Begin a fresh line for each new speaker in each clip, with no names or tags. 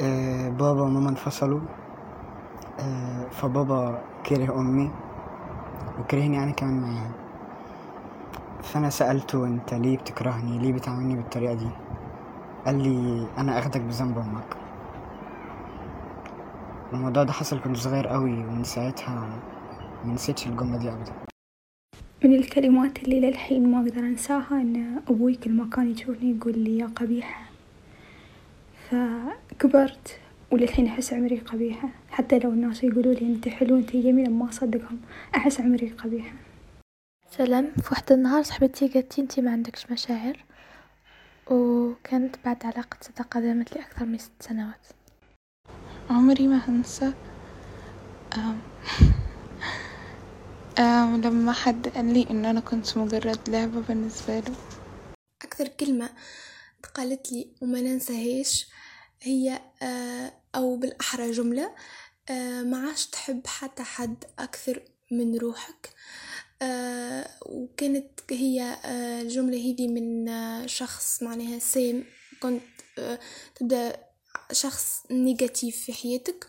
آه، بابا وماما انفصلوا. آه، فبابا كره أمي وكرهني أنا كمان معاها فأنا سألته أنت ليه بتكرهني؟ ليه بتعاملني بالطريقة دي؟ قال لي أنا أخدك بذنب أمك. الموضوع ده حصل كنت صغير قوي ومن ساعتها منسيتش الجملة دي أبدا.
من الكلمات اللي للحين ما أقدر أنساها إن أبوي كل ما كان يشوفني يقول لي يا قبيحة. فكبرت وللحين أحس عمري قبيحة. حتى لو الناس يقولوا لي أنت حلوة أنت جميلة ما أصدقهم. أحس عمري قبيحة.
سلام في واحد النهار صاحبتي قالت انتي ما عندكش مشاعر. وكانت بعد علاقة صداقة دامت لي أكثر من ست سنوات.
عمري ما هنسى أم أم لما حد قال لي إن أنا كنت مجرد لعبة بالنسبة له.
أكثر كلمة اتقالت لي وما ننساهاش هي آه، أو بالأحرى جملة آه، ما عادش تحب حتى حد أكثر من روحك آه، وكانت هي الجملة هذي من شخص معناها سام كنت تبدأ شخص نيجاتيف في حياتك.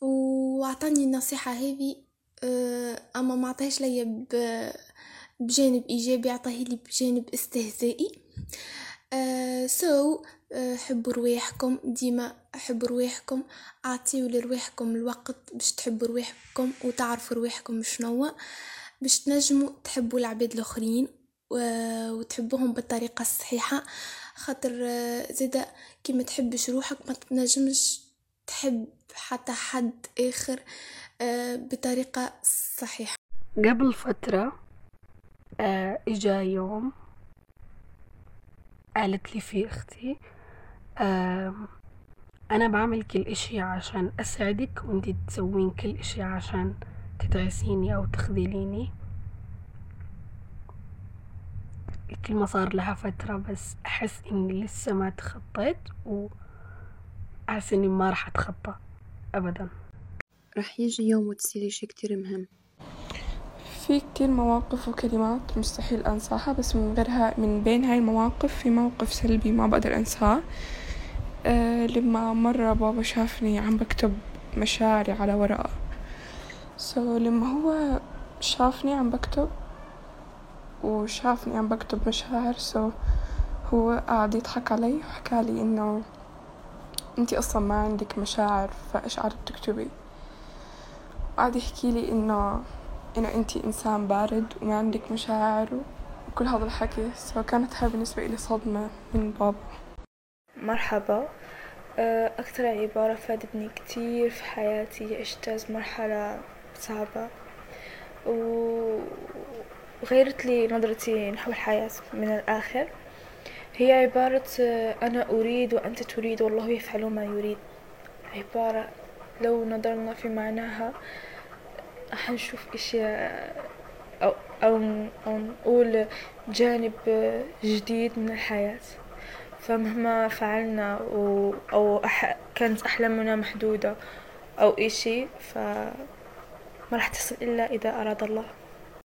وعطاني النصيحة هذه أما ما عطاهاش ليا بجانب إيجابي عطاه لي بجانب استهزائي. سو so, حبوا رواحكم ديما حبوا رواحكم. اعطيوا لرواحكم الوقت باش تحبوا رواحكم وتعرفوا رواحكم شنو باش تنجموا تحبوا العباد الآخرين وتحبوهم بالطريقة الصحيحة. خاطر زيدا كي ما تحبش روحك ما تنجمش تحب حتى حد آخر بطريقة صحيحة.
قبل فترة إجا يوم قالت لي فيه أختي أنا بعمل كل إشي عشان أساعدك وانتي تسوين كل إشي عشان تتعسيني أو تخذليني. الكلمة صار لها فترة بس أحس إني لسه ما تخطيت وأحس إني ما راح أتخطى ابدا.
راح يجي يوم وتصيري شي كتير مهم.
في كتير مواقف وكلمات مستحيل أنساها بس من غيرها من بين هاي المواقف في موقف سلبي ما بقدر أنساه. أه لما مرة بابا شافني عم بكتب مشاعري على ورقة. so, لما هو شافني عم بكتب وشافني عم بكتب مشاعر so, هو قاعد يضحك علي وحكالي إنه انتي أصلا ما عندك مشاعر فإيش قاعدة بتكتبي؟ وقعد يحكي لي إنه إنه انتي إنسان بارد وما عندك مشاعر وكل هذا الحكي so كانت هاي بالنسبة لي صدمة من بابا.
مرحبا. أكثر عبارة فادتني كتير في حياتي اجتاز مرحلة صعبة وغيرت لي نظرتي نحو الحياة من الآخر. هي عبارة أنا أريد وأنت تريد والله يفعل ما يريد. عبارة لو نظرنا في معناها حنشوف أشياء أو, أو, أو نقول جانب جديد من الحياة. فمهما فعلنا و أو أح كانت أحلامنا محدودة أو إشي فما راح تصل إلا إذا أراد الله.